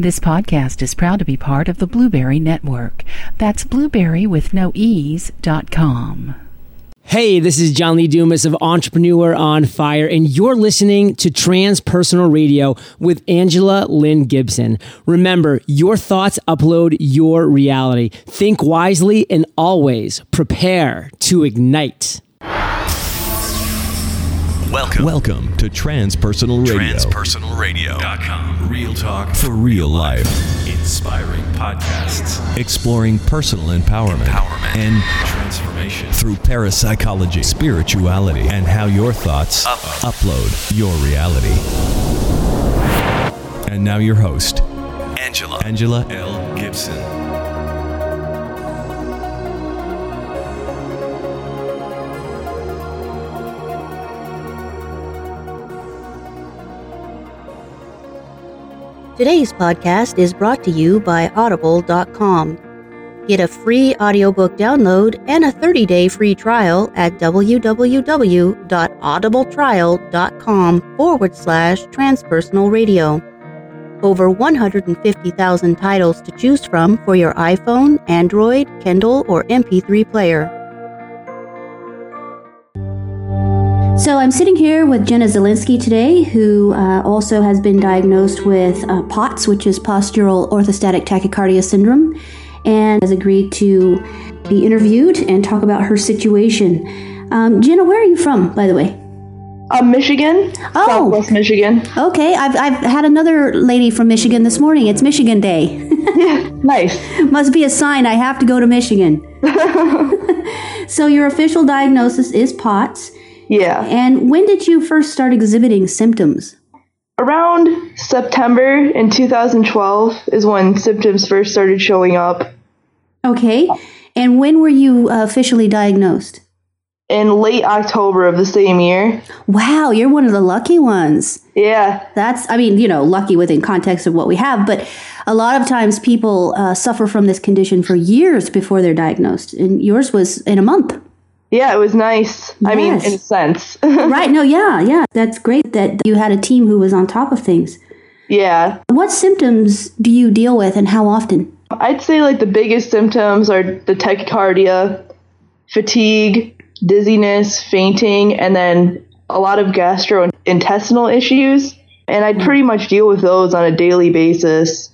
This podcast is proud to be part of the Blubrry Network. That's blubrry with no ease.com. Hey, this is John Lee Dumas of Entrepreneur on Fire, and you're listening to Transpersonal Radio with Angela Lynn Gibson. Remember, your thoughts upload your reality. Think wisely and always prepare to ignite. Welcome. Welcome to Transpersonal Radio. TranspersonalRadio.com. Real talk for real life. Inspiring podcasts. Exploring personal empowerment, Empowerment. and Transformation. through parapsychology, spirituality, and how your thoughts Up- upload your reality. And now your host, Angela. Angela L. Gibson. Today's podcast is brought to you by Audible.com. Get a free audiobook download and a 30 day free trial at www.audibletrial.com forward slash transpersonal radio. Over 150,000 titles to choose from for your iPhone, Android, Kindle, or MP3 player. So I'm sitting here with Jenna Zielinski today, who uh, also has been diagnosed with uh, POTS, which is postural orthostatic tachycardia syndrome, and has agreed to be interviewed and talk about her situation. Um, Jenna, where are you from, by the way? Um, Michigan, Oh. Southwest Michigan. Okay, I've, I've had another lady from Michigan this morning. It's Michigan Day. Yeah, nice. Must be a sign I have to go to Michigan. so your official diagnosis is POTS. Yeah, And when did you first start exhibiting symptoms? around September in 2012 is when symptoms first started showing up. Okay. And when were you uh, officially diagnosed? In late October of the same year. Wow, you're one of the lucky ones. Yeah, That's, I mean, you know, lucky within context of what we have, but a lot of times people uh, suffer from this condition for years before they're diagnosed. And yours was in a month. Yeah, it was nice. I mean, in a sense. right. No, yeah, yeah. That's great that you had a team who was on top of things. yeah, What symptoms do you deal with and how often? I'd say like the biggest symptoms are the tachycardia, fatigue, dizziness, fainting, and then a lot of gastrointestinal issues. And I'd pretty much deal with those on a daily basis.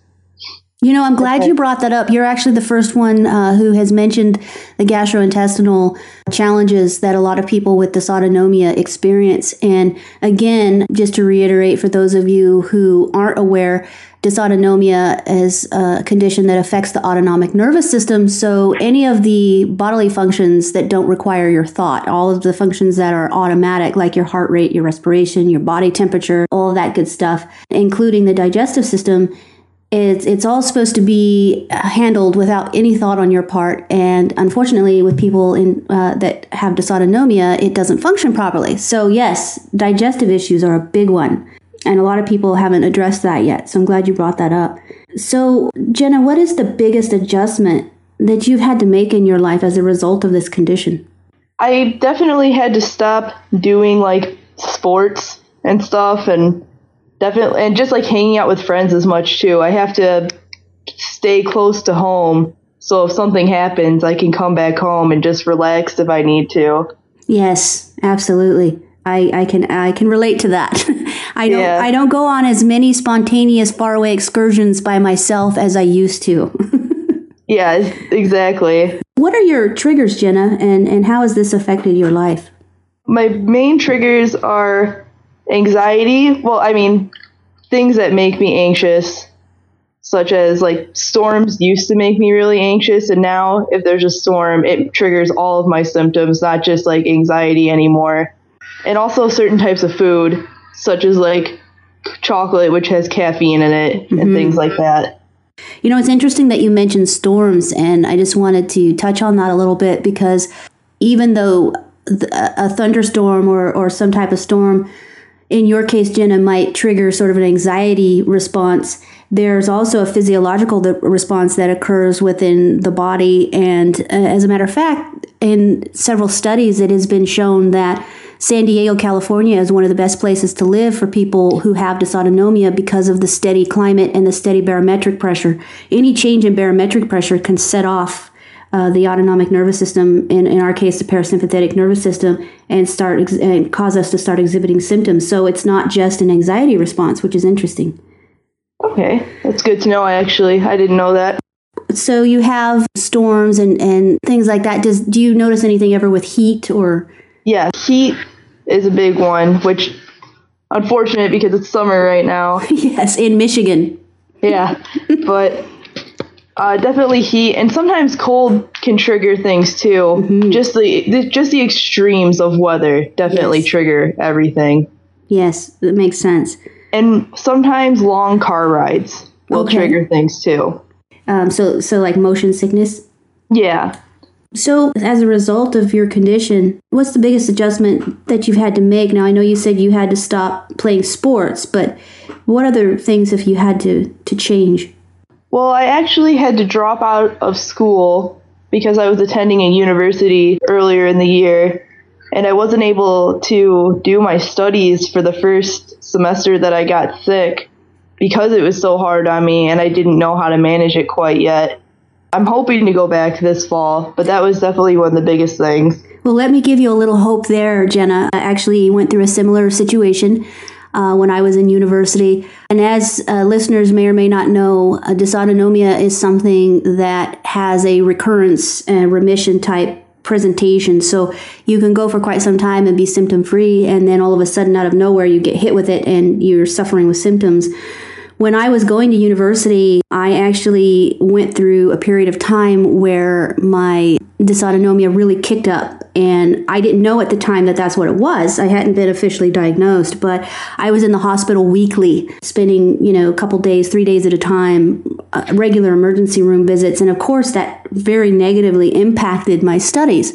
You know, I'm glad you brought that up. You're actually the first one uh, who has mentioned the gastrointestinal challenges that a lot of people with this dysautonomia experience. And again, just to reiterate for those of you who aren't aware, dysautonomia is a condition that affects the autonomic nervous system. So, any of the bodily functions that don't require your thought, all of the functions that are automatic, like your heart rate, your respiration, your body temperature, all of that good stuff, including the digestive system, it's it's all supposed to be handled without any thought on your part, and unfortunately, with people in uh, that have dysautonomia, it doesn't function properly. So yes, digestive issues are a big one, and a lot of people haven't addressed that yet. So I'm glad you brought that up. So Jenna, what is the biggest adjustment that you've had to make in your life as a result of this condition? I definitely had to stop doing like sports and stuff and definitely and just like hanging out with friends as much too. I have to stay close to home so if something happens I can come back home and just relax if I need to. Yes, absolutely. I, I can I can relate to that. I don't Yeah. I don't go on as many spontaneous faraway excursions by myself as I used to. Yeah, exactly. what are your triggers, Jenna, and, and how has this affected your life? My main triggers are anxiety. Well, I mean, things that make me anxious, such as like storms used to make me really anxious. And now, if there's a storm, it triggers all of my symptoms, not just like anxiety anymore. And also certain types of food, such as like chocolate, which has caffeine in it, and mm-hmm. things like that. You know, it's interesting that you mentioned storms, and I just wanted to touch on that a little bit because even though th- a thunderstorm or, or some type of storm, in your case, Jenna, might trigger sort of an anxiety response, there's also a physiological response that occurs within the body. And uh, as a matter of fact, in several studies, it has been shown that San Diego, California is one of the best places to live for people who have dysautonomia because of the steady climate and the steady barometric pressure. Any change in barometric pressure can set off uh, the autonomic nervous system, in, in our case, the parasympathetic nervous system, and start ex- and cause us to start exhibiting symptoms. So it's not just an anxiety response, which is interesting. Okay, that's good to know. I Actually, I didn't know that. So you have storms and, and things like that. Does do you notice anything ever with heat or? Yeah, heat is a big one, which unfortunate because it's summer right now. yes, in Michigan. Yeah, but uh, definitely heat and sometimes cold can trigger things too. Mm-hmm. Just the, the just the extremes of weather definitely Yes. trigger everything. Yes, that makes sense. And sometimes long car rides will Okay. trigger things too. Um, so so like motion sickness. Yeah. So as a result of your condition, what's the biggest adjustment that you've had to make? Now I know you said you had to stop playing sports, but what other things have you had to to change? Well, I actually had to drop out of school because I was attending a university earlier in the year and I wasn't able to do my studies for the first semester that I got sick because it was so hard on me and I didn't know how to manage it quite yet. I'm hoping to go back this fall, but that was definitely one of the biggest things. Well, let me give you a little hope there, Jenna. I actually went through a similar situation uh, when I was in university. And as uh, listeners may or may not know, uh, dysautonomia is something that has a recurrence and remission type presentation. So you can go for quite some time and be symptom free, and then all of a sudden, out of nowhere, you get hit with it and you're suffering with symptoms. When I was going to university, I actually went through a period of time where my dysautonomia really kicked up. And I didn't know at the time that that's what it was. I hadn't been officially diagnosed, but I was in the hospital weekly, spending, you know, a couple days, three days at a time, uh, regular emergency room visits. And of course, that very negatively impacted my studies.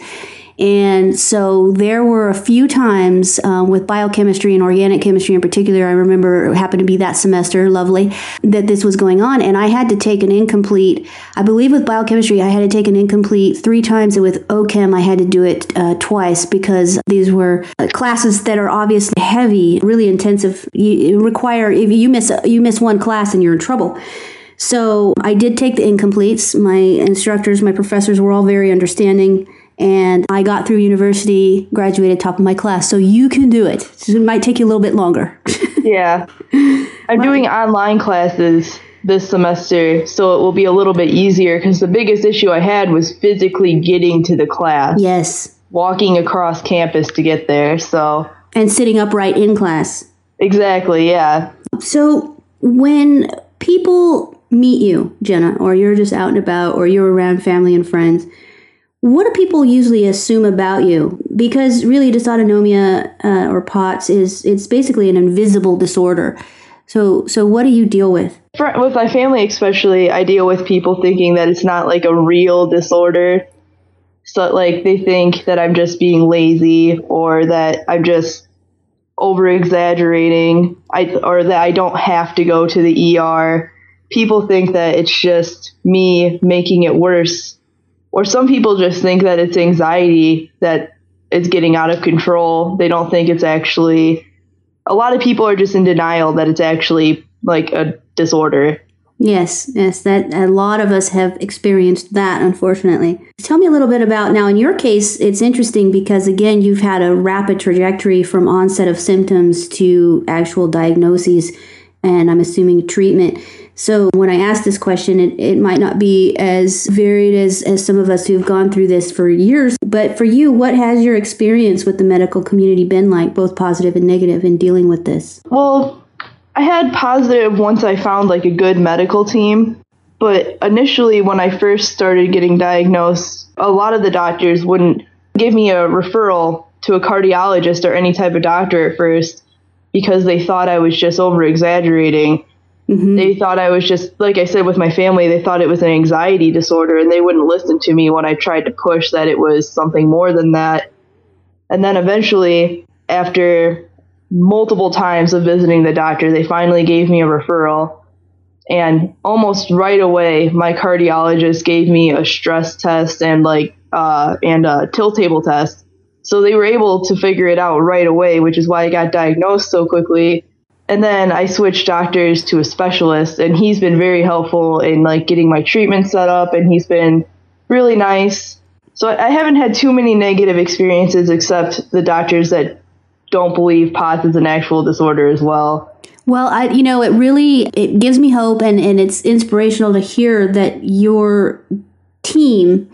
And so there were a few times um, with biochemistry and organic chemistry in particular. I remember it happened to be that semester, lovely, that this was going on. And I had to take an incomplete, I believe with biochemistry, I had to take an incomplete three times. And with OChem, I had to do it uh, twice because these were uh, classes that are obviously heavy, really intensive. You require, if you miss, you miss one class and you're in trouble. So I did take the incompletes. My instructors, my professors were all very understanding. And I got through university, graduated top of my class. So you can do it. It might take you a little bit longer. Yeah. I'm doing online classes this semester, so it will be a little bit easier because the biggest issue I had was physically getting to the class. yes. walking across campus to get there. So, And sitting upright in class. exactly, yeah. So when people meet you, Jenna, or you're just out and about, or you're around family and friends, what do people usually assume about you? Because really, dysautonomia uh, or POTS is it's basically an invisible disorder. So, so what do you deal with? For, with my family, especially, I deal with people thinking that it's not like a real disorder. So, like, they think that I'm just being lazy or that I'm just over exaggerating I, or that I don't have to go to the ER. People think that it's just me making it worse. Or some people just think that it's anxiety that is getting out of control. They don't think it's actually. A lot of people are just in denial that it's actually like a disorder. Yes, yes, that a lot of us have experienced that, unfortunately. Tell me a little bit about now. In your case, it's interesting because again, you've had a rapid trajectory from onset of symptoms to actual diagnoses, and I'm assuming treatment. So when I ask this question, it, it might not be as varied as, as some of us who've gone through this for years. But for you, what has your experience with the medical community been like, both positive and negative, in dealing with this? Well, I had positive once I found like a good medical team. But initially, when I first started getting diagnosed, a lot of the doctors wouldn't give me a referral to a cardiologist or any type of doctor at first because they thought I was just over exaggerating. They thought I was just, like I said, with my family, they thought it was an anxiety disorder and they wouldn't listen to me when I tried to push that it was something more than that. And then eventually, after multiple times of visiting the doctor, they finally gave me a referral. And almost right away, my cardiologist gave me a stress test and like uh, and a tilt table test. So they were able to figure it out right away, which is why I got diagnosed so quickly. And then I switched doctors to a specialist, and he's been very helpful in like getting my treatment set up, and he's been really nice. So I haven't had too many negative experiences, except the doctors that don't believe POTS is an actual disorder as well. Well, I you know, it really it gives me hope and and it's inspirational to hear that your team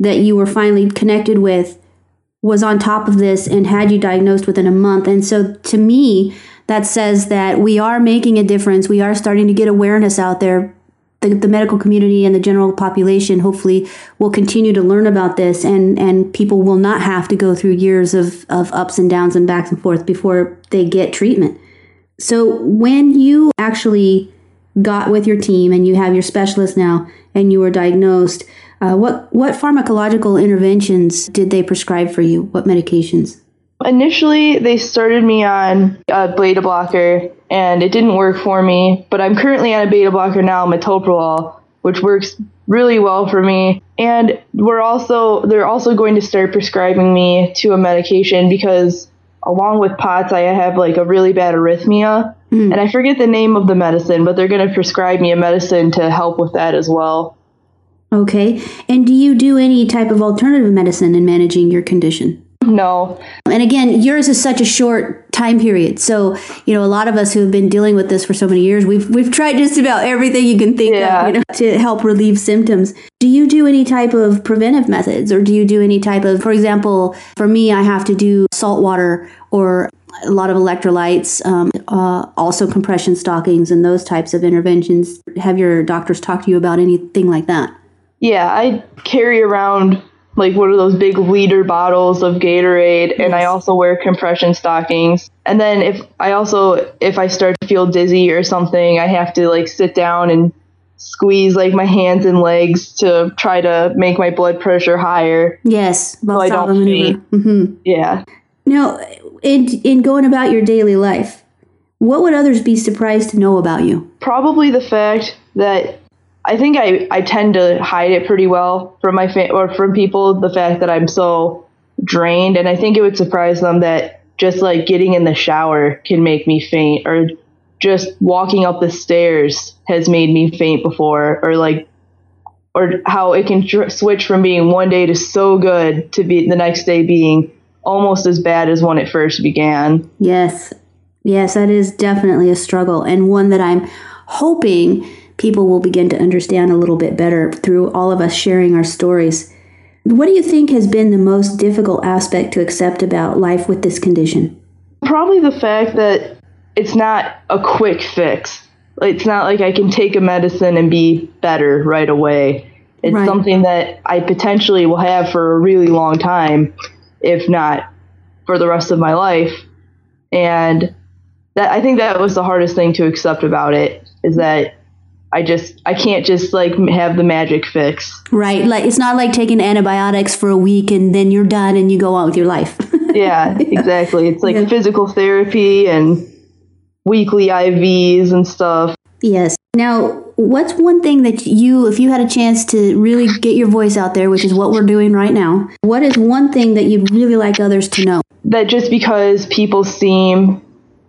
that you were finally connected with was on top of this and had you diagnosed within a month. And so to me, that says that we are making a difference. We are starting to get awareness out there. The, the medical community and the general population hopefully will continue to learn about this and, and people will not have to go through years of, of ups and downs and backs and forth before they get treatment. So when you actually got with your team and you have your specialist now and you were diagnosed, uh, what what pharmacological interventions did they prescribe for you? What medications? Initially, they started me on a beta blocker, and it didn't work for me. But I'm currently on a beta blocker now, metoprolol, which works really well for me. And we're also they're also going to start prescribing me to a medication because along with POTS, I have like a really bad arrhythmia, and I forget the name of the medicine, but they're going to prescribe me a medicine to help with that as well. Okay. And do you do any type of alternative medicine in managing your condition? No, And again, yours is such a short time period. So, you know, a lot of us who have been dealing with this for so many years, we've we've tried just about everything you can think Yeah. of, you know, to help relieve symptoms. Do you do any type of preventive methods or do you do any type of for example, for me I have to do salt water or a lot of electrolytes, um, uh, also compression stockings and those types of interventions. Have your doctors talk to you about anything like that? Yeah, I carry around like one of those big liter bottles of Gatorade and I also wear compression stockings. And then if I also if I start to feel dizzy or something, I have to like sit down and squeeze like my hands and legs to try to make my blood pressure higher. Yes, I don't Valsalva maneuver. hmm Yeah. Now, in in going about your daily life, what would others be surprised to know about you? Probably the fact that I think I, I tend to hide it pretty well from my fa- or from people the fact that I'm so drained and I think it would surprise them that just like getting in the shower can make me faint or just walking up the stairs has made me faint before or like or how it can tr- switch from being one day to so good to be the next day being almost as bad as when it first began. Yes, yes, that is definitely a struggle and one that I'm hoping people will begin to understand a little bit better through all of us sharing our stories. What do you think has been the most difficult aspect to accept about life with this condition? Probably the fact that it's not a quick fix. It's not like I can take a medicine and be better right away. It's Right. something that I potentially will have for a really long time, if not for the rest of my life. And that I think that was the hardest thing to accept about it is that I just I can't just like have the magic fix. Right, like it's not like taking antibiotics for a week and then you're done and you go on with your life. Yeah, exactly. It's like Yeah. physical therapy and weekly IVs and stuff. Yes. Now, what's one thing that you, if you had a chance to really get your voice out there, which is what we're doing right now, what is one thing that you'd really like others to know? that just because people seem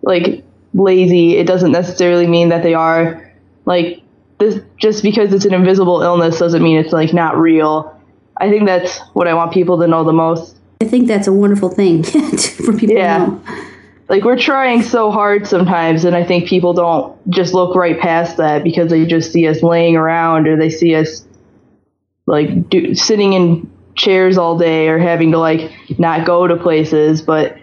like lazy, it doesn't necessarily mean that they are. Like this, just because it's an invisible illness doesn't mean it's like not real. I think that's what I want people to know the most. I think that's a wonderful thing for people Yeah. to know. Like we're trying so hard sometimes, and I think people don't just look right past that because they just see us laying around or they see us like do, sitting in chairs all day or having to like not go to places. But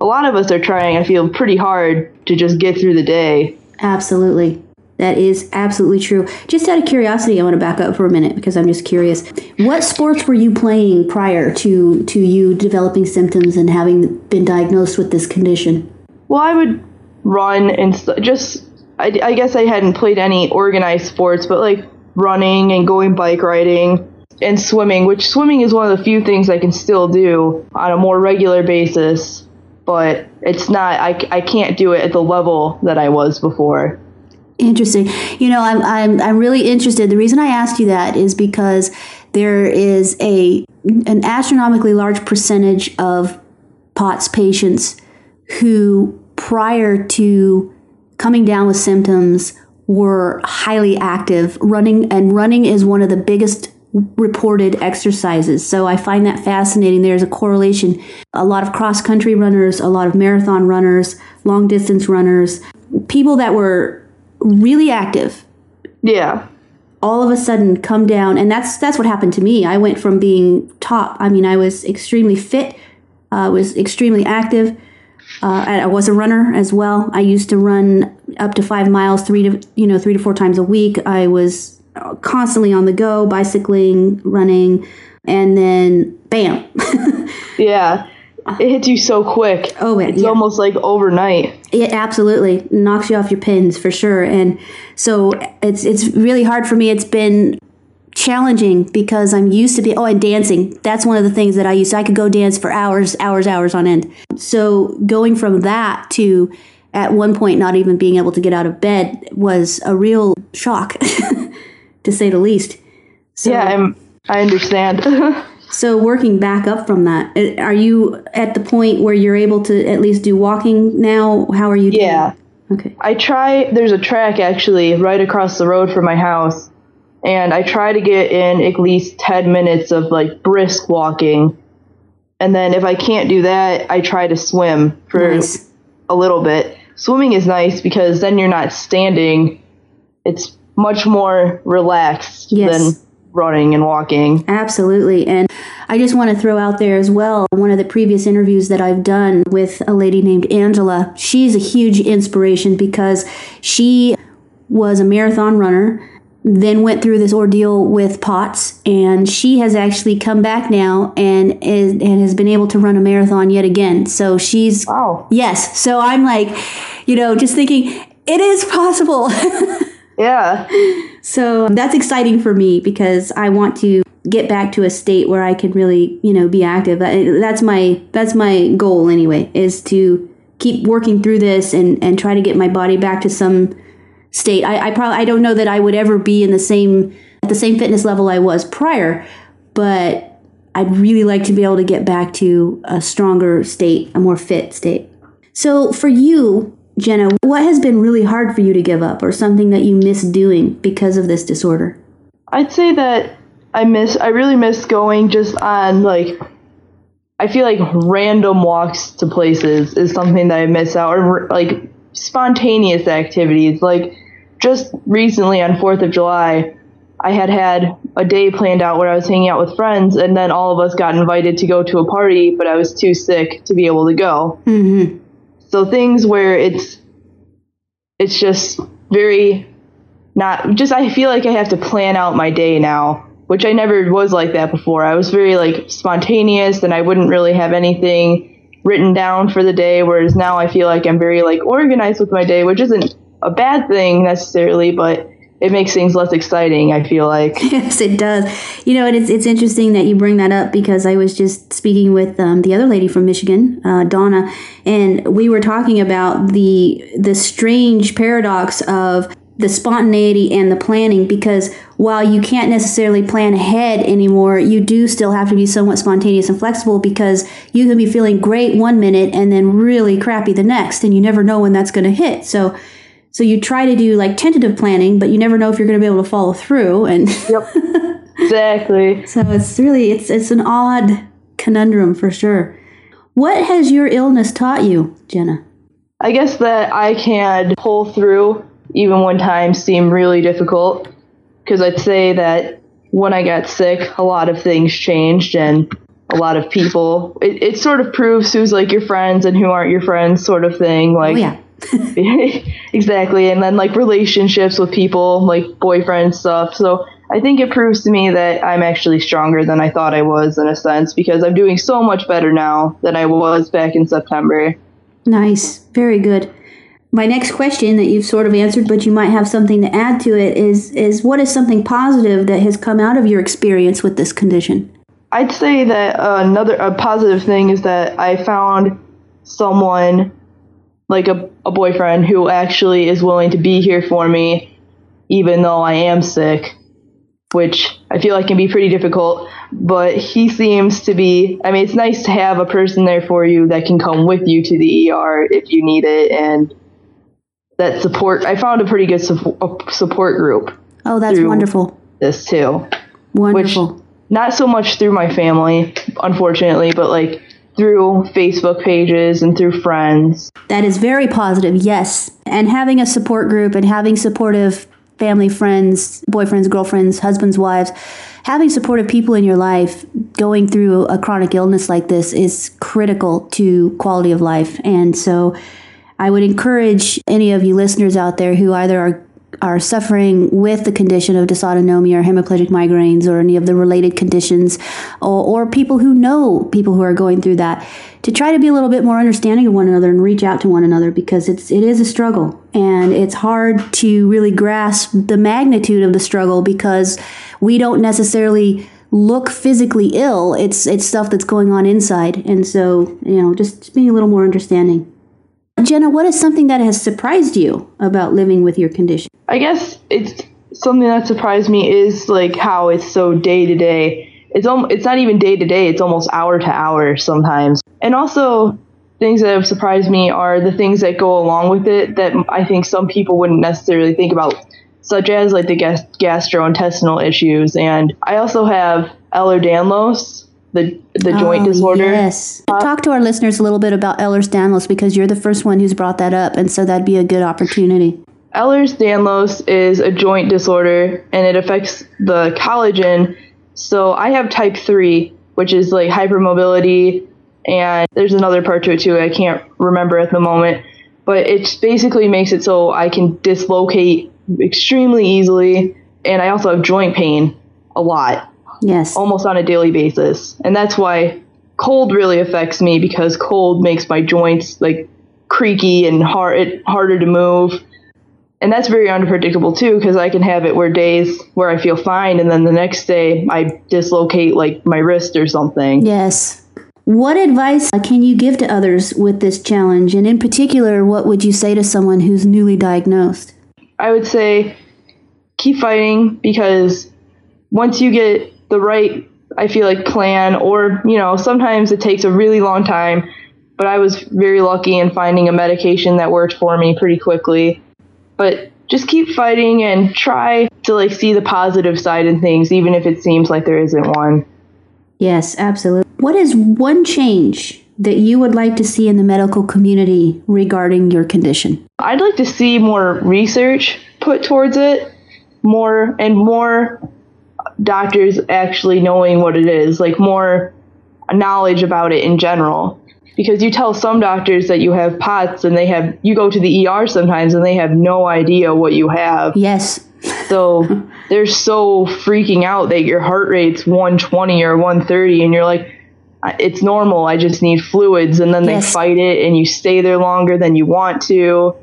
a lot of us are trying. I feel pretty hard to just get through the day. Absolutely. That is absolutely true. Just out of curiosity, I want to back up for a minute because I'm just curious. What sports were you playing prior to to you developing symptoms and having been diagnosed with this condition? Well, I would run and st- just. I, I guess I hadn't played any organized sports, but like running and going bike riding and swimming, which swimming is one of the few things I can still do on a more regular basis, but it's not. I, I can't do it at the level that I was before. Interesting. You know, I'm I'm I'm really interested. The reason I asked you that is because there is a an astronomically large percentage of POTS patients who, prior to coming down with symptoms, were highly active. Running and running is one of the biggest reported exercises. So I find that fascinating. There's a correlation. A lot of cross country runners, a lot of marathon runners, long distance runners, people that were really active. Yeah. all of a sudden come down. And that's that's what happened to me. I went from being top i mean i was extremely fit uh, was extremely active. Uh, i was a runner as well. I used to run up to five miles three to you know three to four times a week. I was constantly on the go bicycling running and then bam. Yeah. It hits you so quick. Oh, man, It's yeah. almost like overnight. It absolutely knocks you off your pins for sure. And so it's it's really hard for me. It's been challenging because I'm used to be oh and dancing. That's one of the things that I used. to I could go dance for hours, hours, hours on end. So going from that to at one point not even being able to get out of bed was a real shock, to say the least. So, Yeah, I'm I understand. so working back up from that, are you at the point where you're able to at least do walking now? How are you? doing? yeah. Okay. I try there's a track actually right across the road from my house and I try to get in at least 10 minutes of like brisk walking. And then if I can't do that, I try to swim for Nice. a little bit. Swimming is nice because then you're not standing. It's much more relaxed Yes. than running and walking. Absolutely. And I just want to throw out there as well one of the previous interviews that I've done with a lady named Angela. She's a huge inspiration because she was a marathon runner, then went through this ordeal with POTS, and she has actually come back now and is, and has been able to run a marathon yet again. So she's Wow. yes. So I'm like, you know, just thinking it is possible. Yeah. So that's exciting for me because I want to get back to a state where I can really, you know, be active. Uh, that's my that's my goal anyway, is to keep working through this and and try to get my body back to some state. I, I probably I don't know that I would ever be in the same at the same fitness level I was prior, but I'd really like to be able to get back to a stronger state, a more fit state. So for you, Jenna, what has been really hard for you to give up or something that you miss doing because of this disorder? I'd say that I miss I really miss going just on like I feel like random walks to places is something that I miss out or like spontaneous activities like just recently on 4th of July I had had a day planned out where I was hanging out with friends and then all of us got invited to go to a party but I was too sick to be able to go. Mm-hmm. So things where it's it's just very not just I feel like I have to plan out my day now, which I never was like that before. I was very like spontaneous and I wouldn't really have anything written down for the day whereas now I feel like I'm very like organized with my day, which isn't a bad thing necessarily, but it makes things less exciting, I feel like. Yes, it does. You know, and it's it's interesting that you bring that up because I was just speaking with um, the other lady from Michigan, uh, Donna, and we were talking about the the strange paradox of the spontaneity and the planning because while you can't necessarily plan ahead anymore, you do still have to be somewhat spontaneous and flexible because you can be feeling great one minute and then really crappy the next, and you never know when that's going to hit. So. So you try to do like tentative planning, but you never know if you're going to be able to follow through. And Yep. exactly. so it's really it's it's an odd conundrum for sure. What has your illness taught you, Jenna? I guess that I can pull through even when times seem really difficult. Because I'd say that when I got sick, a lot of things changed and a lot of people, it, it sort of proves who's like your friends and who aren't your friends, sort of thing. Like, Oh yeah. exactly. And then like relationships with people, like boyfriend stuff. So I think it proves to me that I'm actually stronger than I thought I was in a sense because I'm doing so much better now than I was back in September. Nice. Very good. My next question that you've sort of answered, but you might have something to add to it is is what is something positive that has come out of your experience with this condition? I'd say that another a positive thing is that I found someone like a, a boyfriend who actually is willing to be here for me even though I am sick. which I feel like can be pretty difficult. But he seems to be, I mean, it's nice to have a person there for you that can come with you to the ER if you need it. And that support, I found a pretty good su- support group. Oh, that's wonderful. This too. Wonderful. Not so much through my family, unfortunately, but like through Facebook pages and through friends. That is very positive, yes. And having a support group and having supportive family, friends, boyfriends, girlfriends, husbands, wives, having supportive people in your life going through a chronic illness like this is critical to quality of life. And so I would encourage any of you listeners out there who either are are suffering with the condition of dysautonomia or hemiplegic migraines or any of the related conditions, or, or, people who know people who are going through that, to try to be a little bit more understanding of one another and reach out to one another because it's it is a struggle and it's hard to really grasp the magnitude of the struggle because we don't necessarily look physically ill. It's it's stuff that's going on inside, and so you know, just being a little more understanding. Jenna, what is something that has surprised you about living with your condition? I guess it's something that surprised me is like how it's so day to day. It's almost, it's not even day to day, it's almost hour to hour sometimes. And also things that have surprised me are the things that go along with it that I think some people wouldn't necessarily think about such as like the gas- gastrointestinal issues and I also have Ehlers-Danlos the the joint Oh, disorder. Yes. Talk to our listeners a little bit about Ehlers-Danlos because you're the first one who's brought that up, and so that'd be a good opportunity. Ehlers-Danlos is a joint disorder and it affects the collagen. So I have type 3, which is like hypermobility and there's another part to it too. I can't remember at the moment, but it basically makes it so I can dislocate extremely easily and I also have joint pain a lot, Yes. almost on a daily basis. And that's why cold really affects me because cold makes my joints like creaky and hard it harder to move and that's very unpredictable too because i can have it where days where i feel fine and then the next day i dislocate like my wrist or something Yes. What advice uh, can you give to others with this challenge? And in particular, what would you say to someone who's newly diagnosed? i would say keep fighting because once you get the right i feel like plan or you know sometimes it takes a really long time but i was very lucky in finding a medication that worked for me pretty quickly but just keep fighting and try to like see the positive side in things even if it seems like there isn't one Yes, absolutely. What is one change that you would like to see in the medical community regarding your condition? I'd like to see more research put towards it, more and more doctors actually knowing what it is, like more knowledge about it in general. Because you tell some doctors that you have POTS and they have you go to the ER sometimes and they have no idea what you have. Yes. So they're so freaking out that your heart rate's 120 or 130 and you're like it's normal. I just need fluids and then they Yes. fight it and you stay there longer than you want to.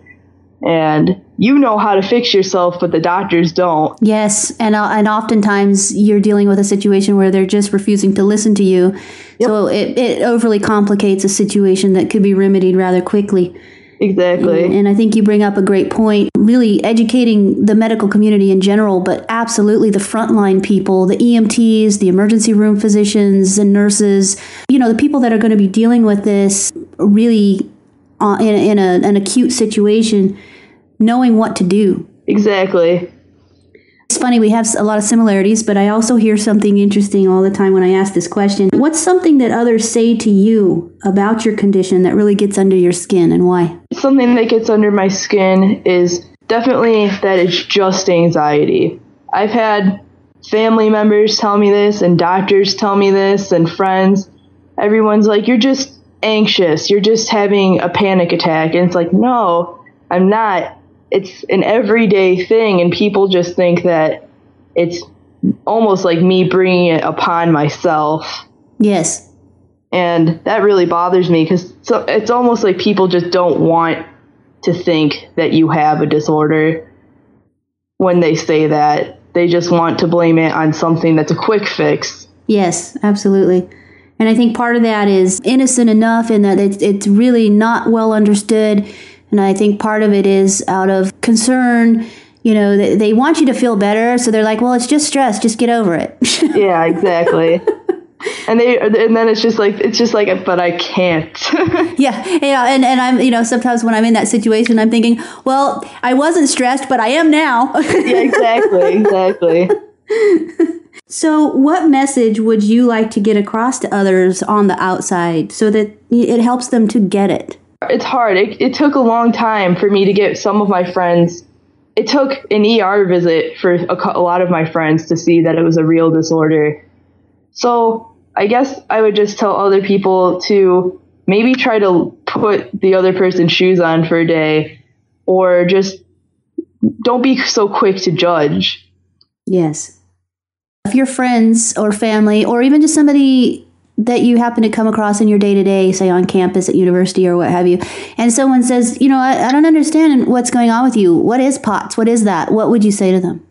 And you know how to fix yourself, but the doctors don't. Yes, and uh, and oftentimes you're dealing with a situation where they're just refusing to listen to you, so it, it overly complicates a situation that could be remedied rather quickly. Exactly. And I think you bring up a great point, really educating the medical community in general, but absolutely the frontline people, the EMTs, the emergency room physicians and nurses, you know, the people that are going to be dealing with this really uh, in, a, in a, an acute situation, knowing what to do. Exactly. It's funny, we have a lot of similarities, but I also hear something interesting all the time when I ask this question. What's something that others say to you about your condition that really gets under your skin and why? Something that gets under my skin is definitely that it's just anxiety. I've had family members tell me this, and doctors tell me this, and friends. Everyone's like, You're just anxious. You're just having a panic attack. And it's like, No, I'm not. It's an everyday thing, and people just think that it's almost like me bringing it upon myself Yes. and that really bothers me because so it's almost like people just don't want to think that you have a disorder when they say that they just want to blame it on something that's a quick fix Yes, absolutely. And I think part of that is innocent enough in that it's, it's really not well understood. And I think part of it is out of concern you know, they, they want you to feel better. So they're like, well, it's just stress. Just get over it. Yeah, exactly. and they and then it's just like it's just like but I can't. yeah. Yeah. And, and I'm, you know, sometimes when I'm in that situation, I'm thinking, well, I wasn't stressed, but I am now. yeah, exactly, exactly. So, what message would you like to get across to others on the outside so that it helps them to get it? It's hard. It, it took a long time for me to get some of my friends. It took an ER visit for a, a lot of my friends to see that it was a real disorder. So, I guess I would just tell other people to maybe try to put the other person's shoes on for a day or just don't be so quick to judge. Yes. If your friends or family, or even just somebody that you happen to come across in your day to day, say on campus at university or what have you, and someone says, you know, I, I don't understand what's going on with you. What is POTS? What is that? What would you say to them?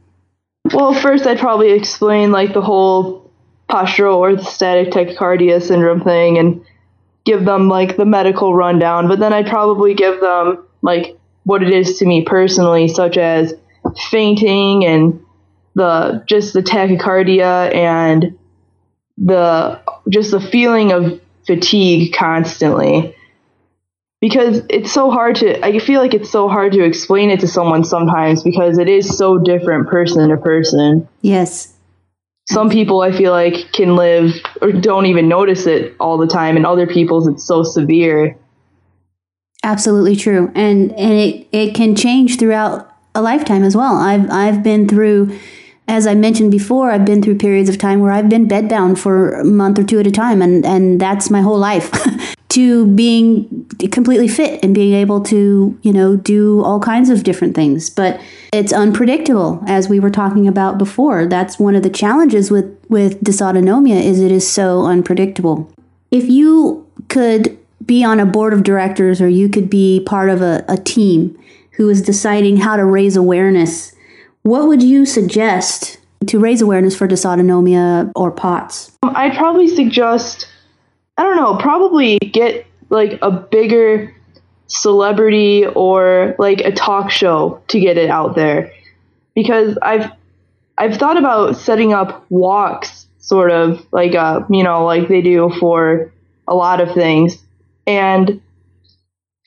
Well, first I'd probably explain like the whole postural orthostatic tachycardia syndrome thing and give them like the medical rundown, but then I'd probably give them like what it is to me personally, such as fainting and the just the tachycardia and the just the feeling of fatigue constantly because it's so hard to i feel like it's so hard to explain it to someone sometimes because it is so different person to person Yes. some people i feel like can live or don't even notice it all the time and other people's it's so severe Absolutely true. And and it, it can change throughout a lifetime as well. I've I've been through as I mentioned before, I've been through periods of time where I've been bedbound for a month or two at a time and, and that's my whole life. to being completely fit and being able to, you know, do all kinds of different things. But it's unpredictable, as we were talking about before. That's one of the challenges with, with dysautonomia is it is so unpredictable. If you could be on a board of directors or you could be part of a, a team who is deciding how to raise awareness, what would you suggest to raise awareness for dysautonomia or POTS? I'd probably suggest, I don't know, probably get like a bigger celebrity or like a talk show to get it out there. Because I've I've thought about setting up walks sort of like uh you know like they do for a lot of things and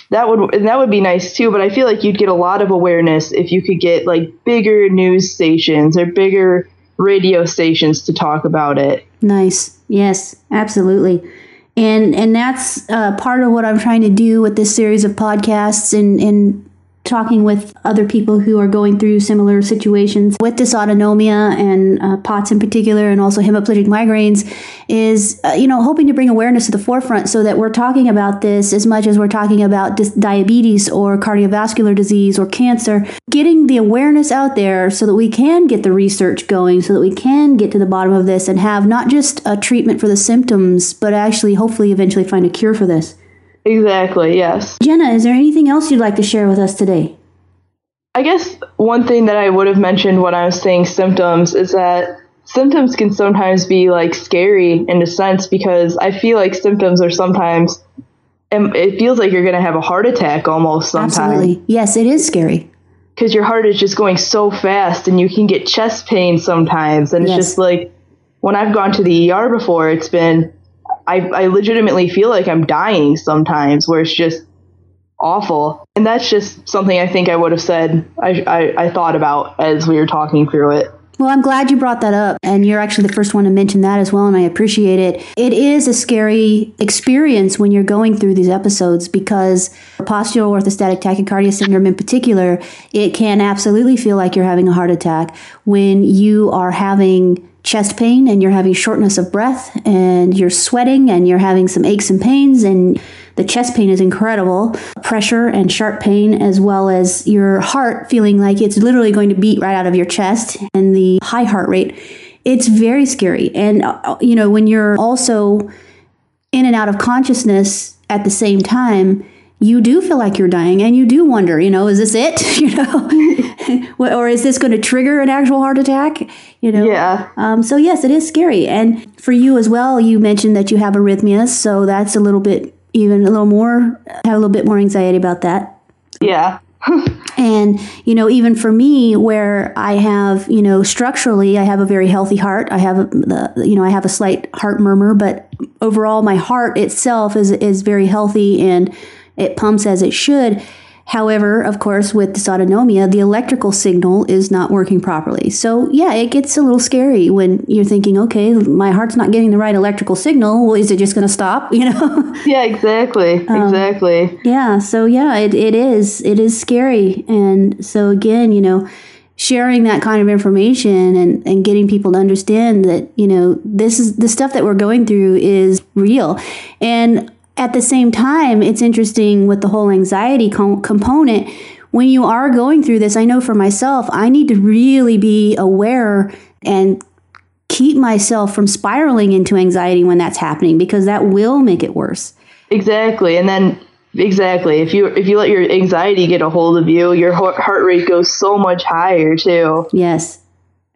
that would that would be nice too but i feel like you'd get a lot of awareness if you could get like bigger news stations or bigger radio stations to talk about it Nice. Yes, absolutely. And and that's uh, part of what I'm trying to do with this series of podcasts and and talking with other people who are going through similar situations with dysautonomia and uh, POTS in particular, and also hemiplegic migraines, is uh, you know hoping to bring awareness to the forefront so that we're talking about this as much as we're talking about dis- diabetes or cardiovascular disease or cancer. Getting the awareness out there so that we can get the research going, so that we can get to the bottom of this and have not just a treatment for the symptoms, but actually hopefully eventually find a cure for this. Exactly yes Jenna, is there anything else you'd like to share with us today? I guess one thing that I would have mentioned when I was saying symptoms is that symptoms can sometimes be like scary in a sense because I feel like symptoms are sometimes and it feels like you're going to have a heart attack almost sometimes Absolutely. Yes, it is scary. because your heart is just going so fast and you can get chest pain sometimes and it's Yes. just like when I've gone to the ER before it's been I, I legitimately feel like I'm dying sometimes where it's just awful and that's just something I think I would have said I, I, I thought about as we were talking through it Well, I'm glad you brought that up, and you're actually the first one to mention that as well, and I appreciate it. It is a scary experience when you're going through these episodes because postural orthostatic tachycardia syndrome in particular, it can absolutely feel like you're having a heart attack when you are having chest pain and you're having shortness of breath and you're sweating and you're having some aches and pains and the chest pain is incredible, pressure and sharp pain, as well as your heart feeling like it's literally going to beat right out of your chest and the high heart rate. It's very scary. And, you know, when you're also in and out of consciousness at the same time, you do feel like you're dying and you do wonder, you know, is this it? you know, or is this going to trigger an actual heart attack? You know, Yeah. um, so yes, it is scary, and for you as well. You mentioned that you have arrhythmias, so that's a little bit even a little more have a little bit more anxiety about that. yeah and you know even for me where i have you know structurally i have a very healthy heart i have a, the you know i have a slight heart murmur but overall my heart itself is is very healthy and it pumps as it should However, of course, with dysautonomia, the electrical signal is not working properly. So, yeah, it gets a little scary when you're thinking, okay, my heart's not getting the right electrical signal. Well, is it just going to stop? You know? Yeah, exactly. Um, exactly. Yeah. So, yeah, it, it is. It is scary. And so, again, you know, sharing that kind of information and, and getting people to understand that, you know, this is the stuff that we're going through is real. And at the same time, it's interesting with the whole anxiety com- component. When you are going through this, I know for myself, I need to really be aware and keep myself from spiraling into anxiety when that's happening because that will make it worse. Exactly. And then exactly, if you if you let your anxiety get a hold of you, your heart rate goes so much higher too. Yes.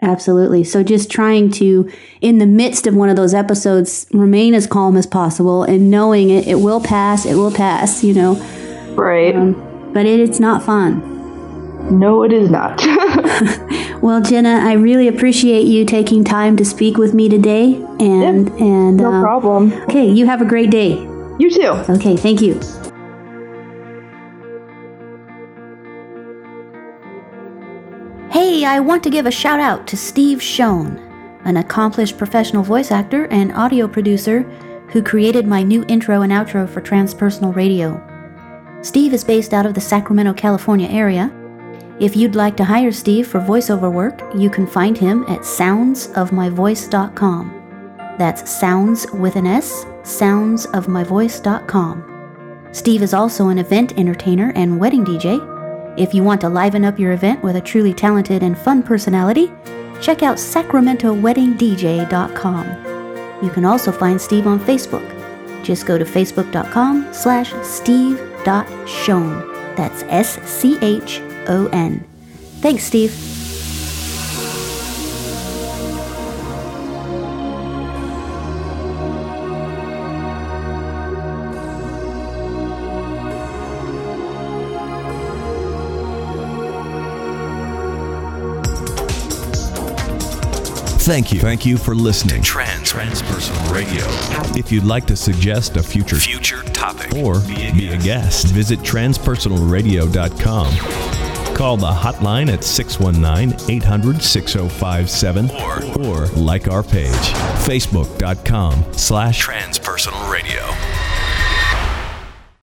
Absolutely. So just trying to, in the midst of one of those episodes, remain as calm as possible and knowing it, it will pass, it will pass, you know. Right. Um, but it, it's not fun. No, it is not. well, Jenna, I really appreciate you taking time to speak with me today. And, yeah, and no uh, problem. Okay, you have a great day. You too. Okay, thank you. I want to give a shout out to Steve Schoen, an accomplished professional voice actor and audio producer who created my new intro and outro for transpersonal radio. Steve is based out of the Sacramento, California area. If you'd like to hire Steve for voiceover work, you can find him at soundsofmyvoice.com. That's sounds with an S, soundsofmyvoice.com. Steve is also an event entertainer and wedding DJ if you want to liven up your event with a truly talented and fun personality, check out sacramentoweddingdj.com. You can also find Steve on Facebook. Just go to facebook.com slash steve.schoen. That's S-C-H-O-N. Thanks, Steve. Thank you. Thank you for listening. Trans Transpersonal Radio. If you'd like to suggest a future future topic or be a, be guest. a guest, visit transpersonalradio.com. Call the hotline at 619 800 6057 or, or like our page, facebook.com slash transpersonal radio.